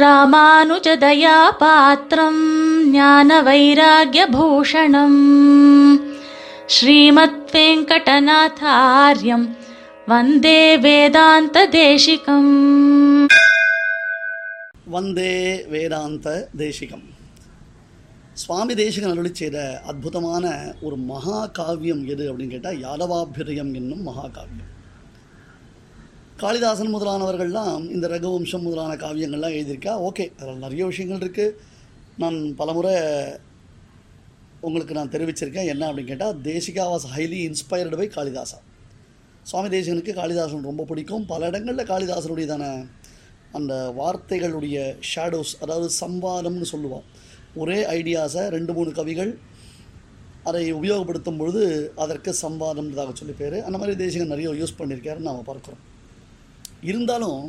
ராமானுஜதயாபாத்திரம் ஞான வைராகியபூஷணம் ஸ்ரீமத் வெங்கடநாதாரியம் வந்தே வேதாந்த தேசிகம் வந்தே வேதாந்த தேசிகம் சுவாமி தேசிகன் அருளி செய்த அற்புதமான ஒரு மகாகாவியம் எது அப்படின்னு கேட்டால் யாதவாபிரியம் என்னும் மகாகாவியம். காளிதாசன் முதலானவர்கள்லாம் இந்த ரகுவம்சம் முதலான காவியங்கள்லாம் எழுதியிருக்கா? ஓகே. அதில் நிறைய விஷயங்கள் இருக்குது நான் பலமுறை உங்களுக்கு நான் தெரிவிச்சிருக்கேன் என்ன அப்படின்னு கேட்டால் Desika was highly inspired by Kalidasa Swami தேசிகனுக்கு காளிதாசன் ரொம்ப பிடிக்கும். பல இடங்களில் காளிதாசனுடையதான அந்த வார்த்தைகளுடைய ஷேடோஸ் அதாவது சம்வாதம்னு சொல்லுவோம். ஒரே ஐடியாஸை ரெண்டு மூணு கவிகள் அதை உபயோகப்படுத்தும் பொழுது அதற்கு சம்வாதம்ன்றதாக சொல்லி பேர். அந்த மாதிரி தேசிகன் நிறைய யூஸ் பண்ணியிருக்காருன்னு நாம் பார்க்குறோம். இருந்தாலும்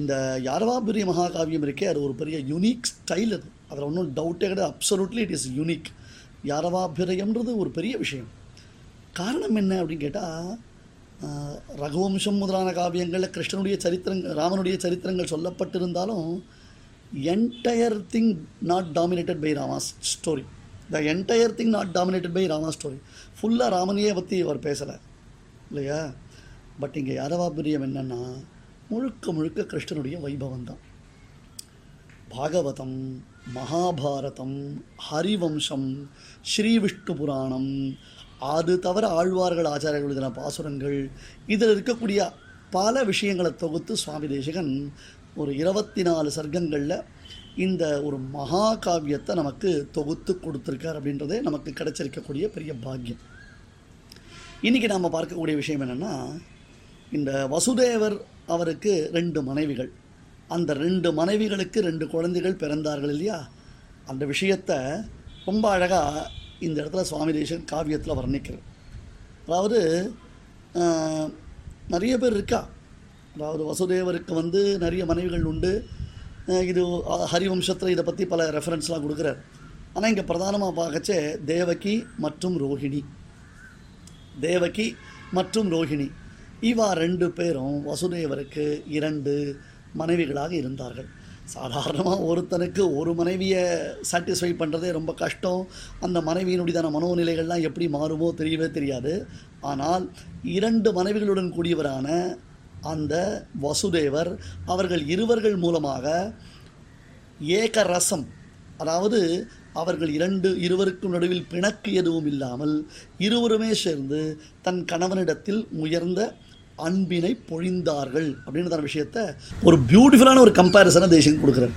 இந்த யாரவாபுரிய மகாகாவியம் இருக்கே அது ஒரு பெரிய யூனிக் ஸ்டைல் அது. அதில் ஒன்றும் டவுட்டே கிடையாது. அப்சல்யூட்லி இட் இஸ் யூனிக் யாரவாபிரியம்ன்றது ஒரு பெரிய விஷயம். காரணம் என்ன அப்படின்னு கேட்டால் ரகுவம்சம் முதலான காவியங்களில் கிருஷ்ணனுடைய சரித்திரங்கள் ராமனுடைய சரித்திரங்கள் சொல்லப்பட்டிருந்தாலும் entire thing not dominated by Rama's story the entire thing not dominated by Rama story ஃபுல்லாக ராமனையே பற்றி அவர் பேசலை. இல்லையா? பட் இங்கே யாரவாபிரியம் என்னென்னா முழுக்க முழுக்க கிருஷ்ணனுடைய வைபவம் தான் பாகவதம் மகாபாரதம் ஹரிவம்சம் ஸ்ரீ விஷ்ணு புராணம் அது தவிர ஆழ்வார்கள் ஆச்சாரியர்கள் எழுதின பாசுரங்கள் இதில் இருக்கக்கூடிய பல விஷயங்களை தொகுத்து சுவாமி தேசிகன் ஒரு இருபத்தி நாலு சர்க்கங்களில் இந்த ஒரு மகா காவியத்தை நமக்கு தொகுத்து கொடுத்துருக்கார் அப்படின்றதே நமக்கு கிடைச்சிருக்கக்கூடிய பெரிய பாக்கியம். இன்றைக்கி நாம் பார்க்கக்கூடிய விஷயம் என்னென்னா இந்த வசுதேவர் அவருக்கு ரெண்டு மனைவிகள். அந்த ரெண்டு மனைவிகளுக்கு ரெண்டு குழந்தைகள் பிறந்தார்கள் இல்லையா? அந்த விஷயத்தை ரொம்ப அழகாக இந்த இடத்துல சுவாமி தேசன் காவியத்தில் வர்ணிக்கிறார். அதாவது நிறைய பேர் இருக்கா? அதாவது வசுதேவருக்கு வந்து நிறைய மனைவிகள் உண்டு. இது ஹரிவம்சத்தில் இதை பற்றி பல ரெஃபரன்ஸ்லாம் கொடுக்குறார். ஆனால் இங்கே பிரதானமாக பார்க்கச்சே தேவகி மற்றும் ரோஹிணி. தேவகி மற்றும் ரோஹிணி. இவா ரெண்டு பேரும் வசுதேவருக்கு இரண்டு மனைவிகளாக இருந்தார்கள். சாதாரணமாக ஒருத்தனுக்கு ஒரு மனைவியை சாட்டிஸ்ஃபை பண்ணுறதே ரொம்ப கஷ்டம். அந்த மனைவியினுடையதான மனோநிலைகள்லாம் எப்படி மாறுமோ தெரியவே தெரியாது. ஆனால் இரண்டு மனைவிகளுடன் கூடியவரான அந்த வசுதேவர் அவர்கள் இருவர்கள் மூலமாக ஏக ரசம் அதாவது அவர்கள் இரண்டு இருவருக்கும் நடுவில் பிணக்கு எதுவும் இல்லாமல் இருவருமே சேர்ந்து தன் கணவனிடத்தில் உயர்ந்த அன்பினை பொழிந்தார்கள் அப்படின்றதான விஷயத்த ஒரு பியூட்டிஃபுல்லான ஒரு கம்பேரிசனை தேசிகன் கொடுக்குறார்.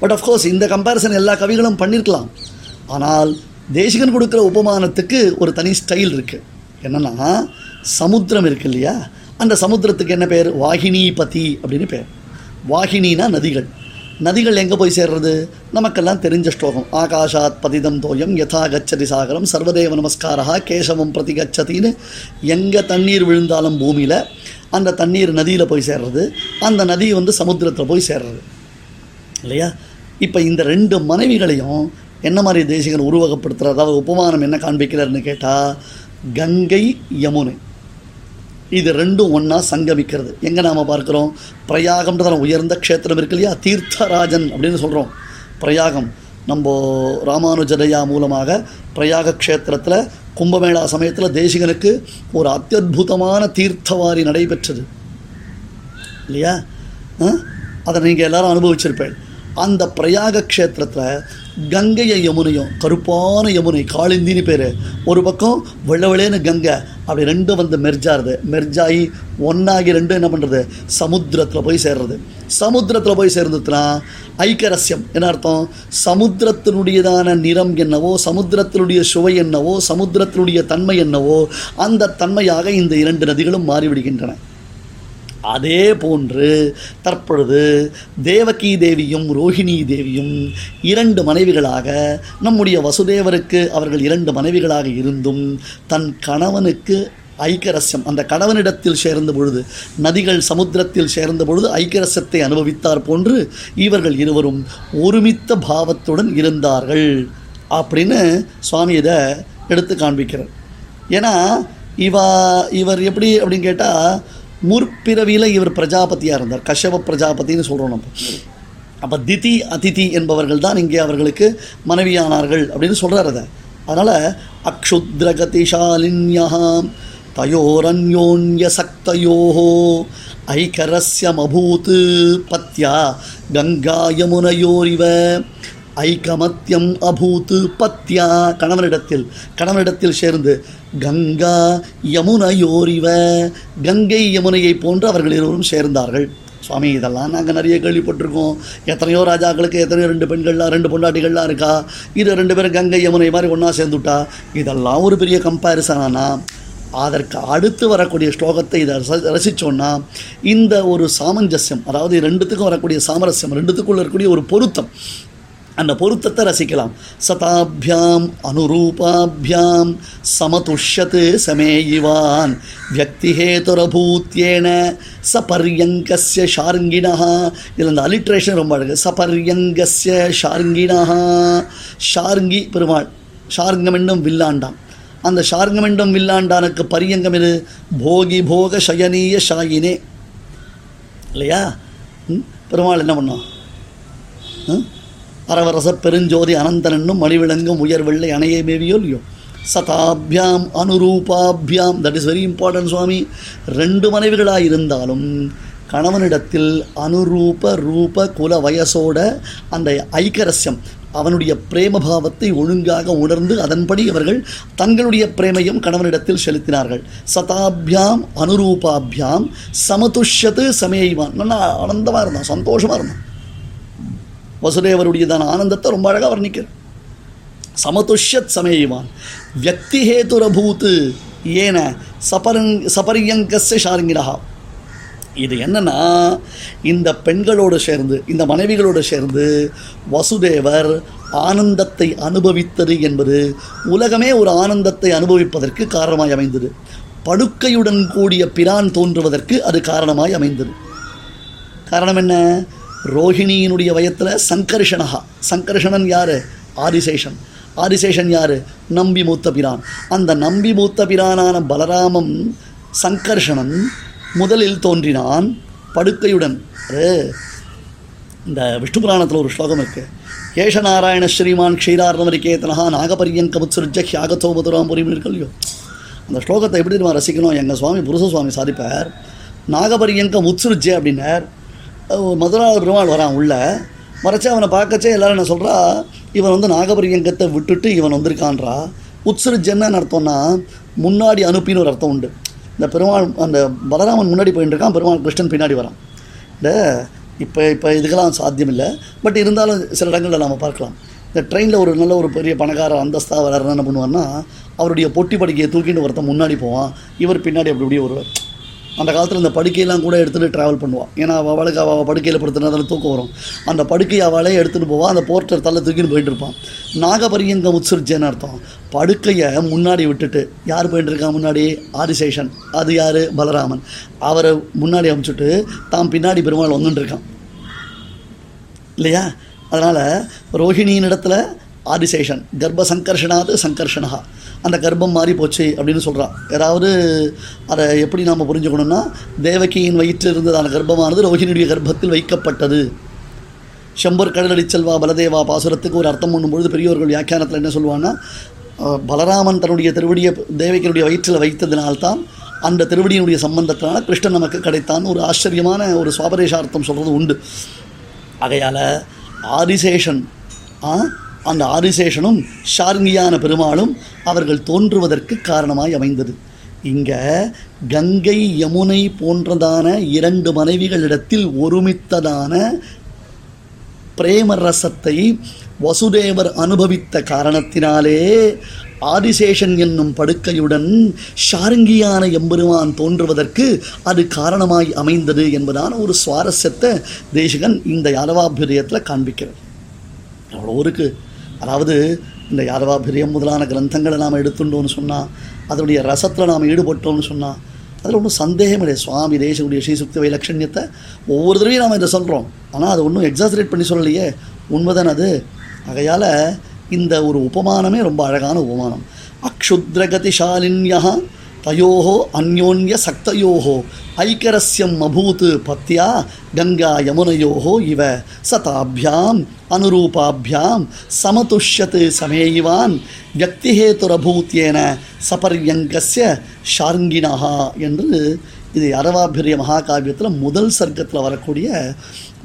பட் அஃப்கோர்ஸ் இந்த கம்பேரிசன் எல்லா கவிகளும் பண்ணியிருக்கலாம் ஆனால் தேசிகன் கொடுக்குற உபமானத்துக்கு ஒரு தனி ஸ்டைல் இருக்குது என்னென்னா சமுத்திரம் இருக்கு இல்லையா? அந்த சமுத்திரத்துக்கு என்ன பேர்? வாகினிபதி அப்படின்னு பேர். வாகினினா நதிகள். நதிகள் எங்கே போய் சேர்றது? நமக்கெல்லாம் தெரிஞ்ச ஸ்லோகம். ஆகாஷாத் பதிதம் தோயம் யதா கச்சதி சாகரம். சர்வதேவ நமஸ்காரா கேசவம் பிரதி கச்சதின்னு எங்கே தண்ணீர் விழுந்தாலும் பூமியில் அந்த தண்ணீர் நதியில் போய் சேர்றது. அந்த நதி வந்து சமுத்திரத்தில் போய் சேர்றது. இல்லையா? இப்போ இந்த ரெண்டு மனைவிகளையும் என்ன மாதிரி தேசிகன் உருவகப்படுத்துகிறார் அதாவது உபமானம் என்ன காண்பிக்கிறார்னு கேட்டால் கங்கை யமுனை. இது ரெண்டும் ஒன்றா சங்கமிக்கிறது. எங்கே நாம் பார்க்குறோம்? பிரயாகம்ன்றதான உயர்ந்த க்ஷேத்திரம் இருக்கு இல்லையா? தீர்த்தராஜன் அப்படின்னு சொல்கிறோம் பிரயாகம். நம்ம ராமானுஜதையா மூலமாக பிரயாக க்ஷேத்திரத்தில் கும்பமேளா சமயத்தில் தேசிகனுக்கு ஒரு அத்தியுதமான தீர்த்தவாரி நடைபெற்றது. இல்லையா? ஆ? அதை நீங்கள் எல்லாரும் அனுபவிச்சிருப்பேன். அந்த பிரயாக க்ஷேத்திரத்தில் கங்கையை யமுனையும் கருப்பான யமுனை காளிந்தின்னு பேர். ஒரு பக்கம் வெள்ள வெள்ளேன்னு கங்கை அப்படி ரெண்டும் வந்து மெர்ஜாருது மெர்ஜாகி ஒன்றாகி ரெண்டும் என்ன பண்ணுறது சமுத்திரத்தில் போய் சேர்றது. சமுத்திரத்தில் போய் சேர்ந்துச்சுன்னா ஐக்கரஸ்யம் என்ன அர்த்தம்? சமுத்திரத்தினுடையதான நிறம் என்னவோ சமுத்திரத்தினுடைய சுவை என்னவோ சமுத்திரத்தினுடைய தன்மை என்னவோ அந்த தன்மையாக இந்த இரண்டு நதிகளும் மாறிவிடுகின்றன. அதே போன்று தற்பொழுது தேவகி தேவியும் ரோஹிணி தேவியும் இரண்டு மனைவிகளாக நம்முடைய வசுதேவருக்கு அவர்கள் இரண்டு மனைவிகளாக இருந்தும் தன் கணவனுக்கு ஐக்கரஸ்யம் அந்த கணவனிடத்தில் சேர்ந்த பொழுது நதிகள் சமுத்திரத்தில் சேர்ந்த பொழுது ஐக்கரஸ்யத்தை அனுபவித்தார் போன்று இவர்கள் இருவரும் ஒருமித்த பாவத்துடன் இருந்தார்கள் அப்படின்னு சுவாமி இதை எடுத்து காண்பிக்கிறார். ஏன்னா இவா இவர் எப்படி அப்படின்னு கேட்டால் முற்பிறவியில் இவர் பிரஜாபதியாக இருந்தார். கஷப பிரஜாபத்தின்னு சொல்கிறோம் நம்ம. அப்போ திதி அதிதி என்பவர்கள் தான் இங்கே அவர்களுக்கு மனைவியானார்கள் அப்படின்னு சொல்கிறார் அதை. அதனால் அக்ஷுத்ரகதிஷாலின்யா தயோரன்யோன்ய சக்தயோஹோ ஐகரஸ்யமபூத் பத்யா கங்கா யமுனையோரிவ ஐகமத்தியம் அபூத்து பத்யா. கணவனிடத்தில் கணவனிடத்தில் சேர்ந்து கங்கா யமுனையோரிவ. கங்கை யமுனையை போன்று அவர்கள் இருவரும் சேர்ந்தார்கள். சுவாமி இதெல்லாம் நாங்கள் நிறைய கேள்விப்பட்டிருக்கோம். எத்தனையோ ராஜாக்களுக்கு எத்தனையோ ரெண்டு பெண்கள்லாம் ரெண்டு பொண்டாட்டிகள்லாம் இருக்கா? இது ரெண்டு பேரும் கங்கை யமுனை மாதிரி ஒன்றா சேர்ந்துட்டா? இதெல்லாம் ஒரு பெரிய கம்பேரிசன் ஆனால் அதற்கு அடுத்து வரக்கூடிய ஸ்லோகத்தை இதை ரசித்தோன்னா இந்த ஒரு சாமஞ்சஸ்யம் அதாவது ரெண்டுத்துக்கும் வரக்கூடிய சாமரஸ்யம் ரெண்டுத்துக்குள்ள இருக்கக்கூடிய ஒரு பொருத்தம் அந்த பொருத்தத்தை ரசிக்கலாம். சதாபியாம் அனுரூபாபியாம் சமதுஷத்து சமேயிவான். வியக்திஹேதுரபூத்தியேன சபர்யங்கஸ்ய ஷார்ங்கினா இதில் அந்த அலிட்ரேஷன் ரொம்ப அழகு. சபர்யங்கஸ்ய ஷார்ங்கினா ஷார்ங்கி பெருமாள். ஷார்ங்கமெண்டும் என்னும் வில்லாண்டான் அந்த ஷார்ங்கமெண்டும் வில்லாண்டானுக்கு பரியங்கம் இது போகி போக சயனீய ஷாயினே. இல்லையா? பெருமாள் என்ன பண்ணோம் பரவரசப் பெருஞ்சோதி அனந்தனன்னும் மணிவிளங்கும் உயர் வெள்ளை அணையை மேவியோ இல்லையோ சதாபியாம் அனுரூபாபியாம். That is very important Swami. ரெண்டு மனைவிகளாக இருந்தாலும் கணவனிடத்தில் அனுரூப ரூப குல வயசோட அந்த ஐக்கரஸ்யம் அவனுடைய பிரேம பாவத்தை ஒழுங்காக உணர்ந்து அதன்படி அவர்கள் தங்களுடைய பிரேமையும் கணவனிடத்தில் செலுத்தினார்கள். சதாபியாம் அனுரூபாபியாம் சமதுஷ்யத்து சமேய்வான். நல்லா ஆனந்தமாக இருந்தான் சந்தோஷமாக இருந்தான். வசுதேவருடையதான ஆனந்தத்தை ரொம்ப அழகாக வர்ணிக்கிறார். சமதுஷ்யத் சமேயவான். வியக்தி ஏன சபரங் சபரியங்கஸ்ய ஷாருங்கிரா இது என்னன்னா இந்த பெண்களோடு சேர்ந்து இந்த மனைவிகளோடு சேர்ந்து வசுதேவர் ஆனந்தத்தை அனுபவித்தது என்பது உலகமே ஒரு ஆனந்தத்தை அனுபவிப்பதற்கு காரணமாய் அமைந்தது. படுக்கையுடன் கூடிய பிரான் தோன்றுவதற்கு அது காரணமாய் அமைந்தது. காரணம் என்ன? ரோஹிணியினுடைய வயத்தில் சங்கர்ஷனஹா. சங்கர்ஷணன் யார்? ஆதிசேஷன். ஆதிசேஷன் யார்? நம்பி மூத்த பிரான். அந்த நம்பி மூத்த பிரானான பலராமம் சங்கர்ஷணன் முதலில் தோன்றினான் படுக்கையுடன். இந்த விஷ்ணு புராணத்தில் ஒரு ஸ்லோகம் இருக்கு. ஏஷ நாராயண ஸ்ரீமான் க்ஷீரார்ணவரிகேதனஹா நாகபரியங்க முத்சுருஜ ஹியாகத்தோ மதுராம் புரியும் இருக்கு அந்த ஸ்லோகத்தை எப்படி நம்ம ரசிக்கணும்? எங்கள் சுவாமி புருஷ சுவாமி சாதிப்பார். நாகபரியங்க முத்சுருஜே அப்படின்னார். மதுரா பெருமாள் வரான் உள்ள. மறைச்சு அவனை பார்க்கச்சே எல்லாரும் என்ன சொல்கிறா இவன் வந்து நாகபரியங்கத்தை விட்டுட்டு இவன் வந்திருக்கான்றா? உத்சுருஜன்னு அர்த்தம்னா முன்னாடி அனுப்பின்னு ஒரு அர்த்தம் உண்டு. இந்த பெருமாள் அந்த பலராமன் முன்னாடி போயிட்டு இருக்கான் பெருமாள் கிருஷ்ணன் பின்னாடி வரான். இந்த இப்போ இப்போ இதுக்கெல்லாம் சாத்தியம் இல்லை பட் இருந்தாலும் சில இடங்களில் நம்ம பார்க்கலாம். இந்த ட்ரெயினில் ஒரு நல்ல ஒரு பெரிய பணக்கார அந்தஸ்தாக வர்றாருன்னு என்ன பண்ணுவார்னா அவருடைய பொட்டி படுக்கையை தூக்கிட்டு ஒருத்தன் முன்னாடி போவான். இவர் பின்னாடி அப்படி இப்படி வருவார் அந்த காலத்தில் இந்த படுக்கையெல்லாம் கூட எடுத்துகிட்டு ட்ராவல் பண்ணுவாள் ஏன்னா அவளுக்கு அவள் படுக்கையில் படுத்துனா அதில் தூக்கம் வரும். அந்த படுக்கையை அவளே எடுத்துகிட்டு போவாள் அந்த போர்ட்டர் தள்ள தூக்கின்னு போயிட்டு இருப்பான். நாகபரியங்க உச்சரிச்சேன்னு அர்த்தம். படுக்கையை முன்னாடி விட்டுட்டு யார் போயிட்டு இருக்கா முன்னாடி? ஆதிசேஷன். அது யார்? பலராமன். அவரை முன்னாடி அமுச்சுட்டு தான் பின்னாடி பெருமாள் வந்துட்டு இருக்கான். இல்லையா? அதனால் ரோஹிணியின் இடத்துல ஆதிசேஷன். கர்ப்ப சங்கர்ஷனாது சங்கர்ஷனா அந்த கர்ப்பம் மாறி போச்சு அப்படின்னு சொல்கிறான் யாராவது அதை எப்படி நாம் புரிஞ்சுக்கணும்னா தேவகியின் வயிற்றில் இருந்ததான கர்ப்பமானது ரோஹிணியுடைய கர்ப்பத்தில் வைக்கப்பட்டது. செம்பர் கடலடி செல்வா பலதேவா பாசுரத்துக்கு ஒரு அர்த்தம் பண்ணும்பொழுது பெரியவர்கள் வியாக்கியானத்தில் என்ன சொல்லுவாங்கன்னா பலராமன் தன்னுடைய திருவடியை தேவகியினுடைய வயிற்றில் வைத்ததினால்தான் அந்த திருவடியினுடைய சம்பந்தத்தினால கிருஷ்ணன் நமக்கு கிடைத்தான் ஒரு ஆச்சரியமான ஒரு சுவாபரேஷார்த்தம் சொல்கிறது உண்டு. ஆகையால் ஆதிசேஷன் ஆ, அந்த ஆதிசேஷனும் ஷார்ங்கியான பெருமாளும் அவர்கள் தோன்றுவதற்கு காரணமாய் அமைந்தது. இங்க கங்கை யமுனை போன்றதான இரண்டு மனைவிகளிடத்தில் ஒருமித்ததான பிரேம ரசத்தை வசுதேவர் அனுபவித்த காரணத்தினாலே ஆதிசேஷன் என்னும் படுக்கையுடன் ஷாருங்கியான எம்பெருமான் தோன்றுவதற்கு அது காரணமாய் அமைந்தது என்பதான ஒரு சுவாரஸ்யத்தை தேசிகன் இந்த யாதவாபிரியத்தில் காண்பிக்கிறார். அவ்வளோ இருக்குது அதாவது இந்த யாதவாபிரியம் முதலான கிரந்தங்களை நாம் எடுத்துட்டோம்னு சொன்னால் அதனுடைய ரசத்தில் நாம் ஈடுபட்டோம்னு சொன்னால் அதில் ஒன்றும் சந்தேகம் இல்லை சுவாமி தேசனுடைய ஸ்ரீசுக்தி வைலட்சண்யத்தை ஒவ்வொரு தடவையும் நாம் இதை சொல்கிறோம் ஆனால் அது ஒன்றும் எக்ஸாசரேட் பண்ணி சொல்லலையே. உண்மைதான் அது? ஆகையால் இந்த ஒரு உபமானமே ரொம்ப அழகான உபமானம். தயோः அந்யோன்யசக்தயோः ஐக்கரசியம் அபூத் பத்யா கங்கா யமுனையோः இவ சதாபியாம் அனுரூபாபியாம் சமதுஷ்யத் சமேயிவான் வியக்திஹேத்துரபூத்யேன சபர்யங்கஸ்ய ஷார்ங்கினஹா என்று இது அரவாபிரிய மகாகாவியத்தில் முதல் சர்க்கத்தில் வரக்கூடிய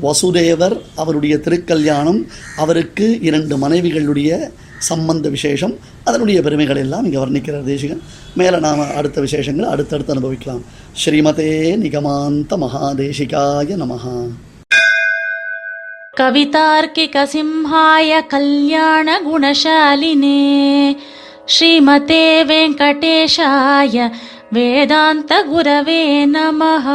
வசுதேவர் அவருடைய திருக்கல்யாணம் அவருக்கு இரண்டு மனைவிகளுடைய சம்பந்த விசேஷம் அதனுடைய பெருமைகள் எல்லாம் இங்கே வர்ணிக்கிறார் தேசிகன் மேலே நாம் அடுத்த விசேஷங்களை அடுத்தடுத்து அனுபவிக்கலாம் ஸ்ரீமதே நிகமாந்த மகாதேசிகாய நமஹா कवितार्किकसिंहाय कल्याणगुणशालिने श्रीमते वेङ्कटेशाय वेदान्तगुरवे नमः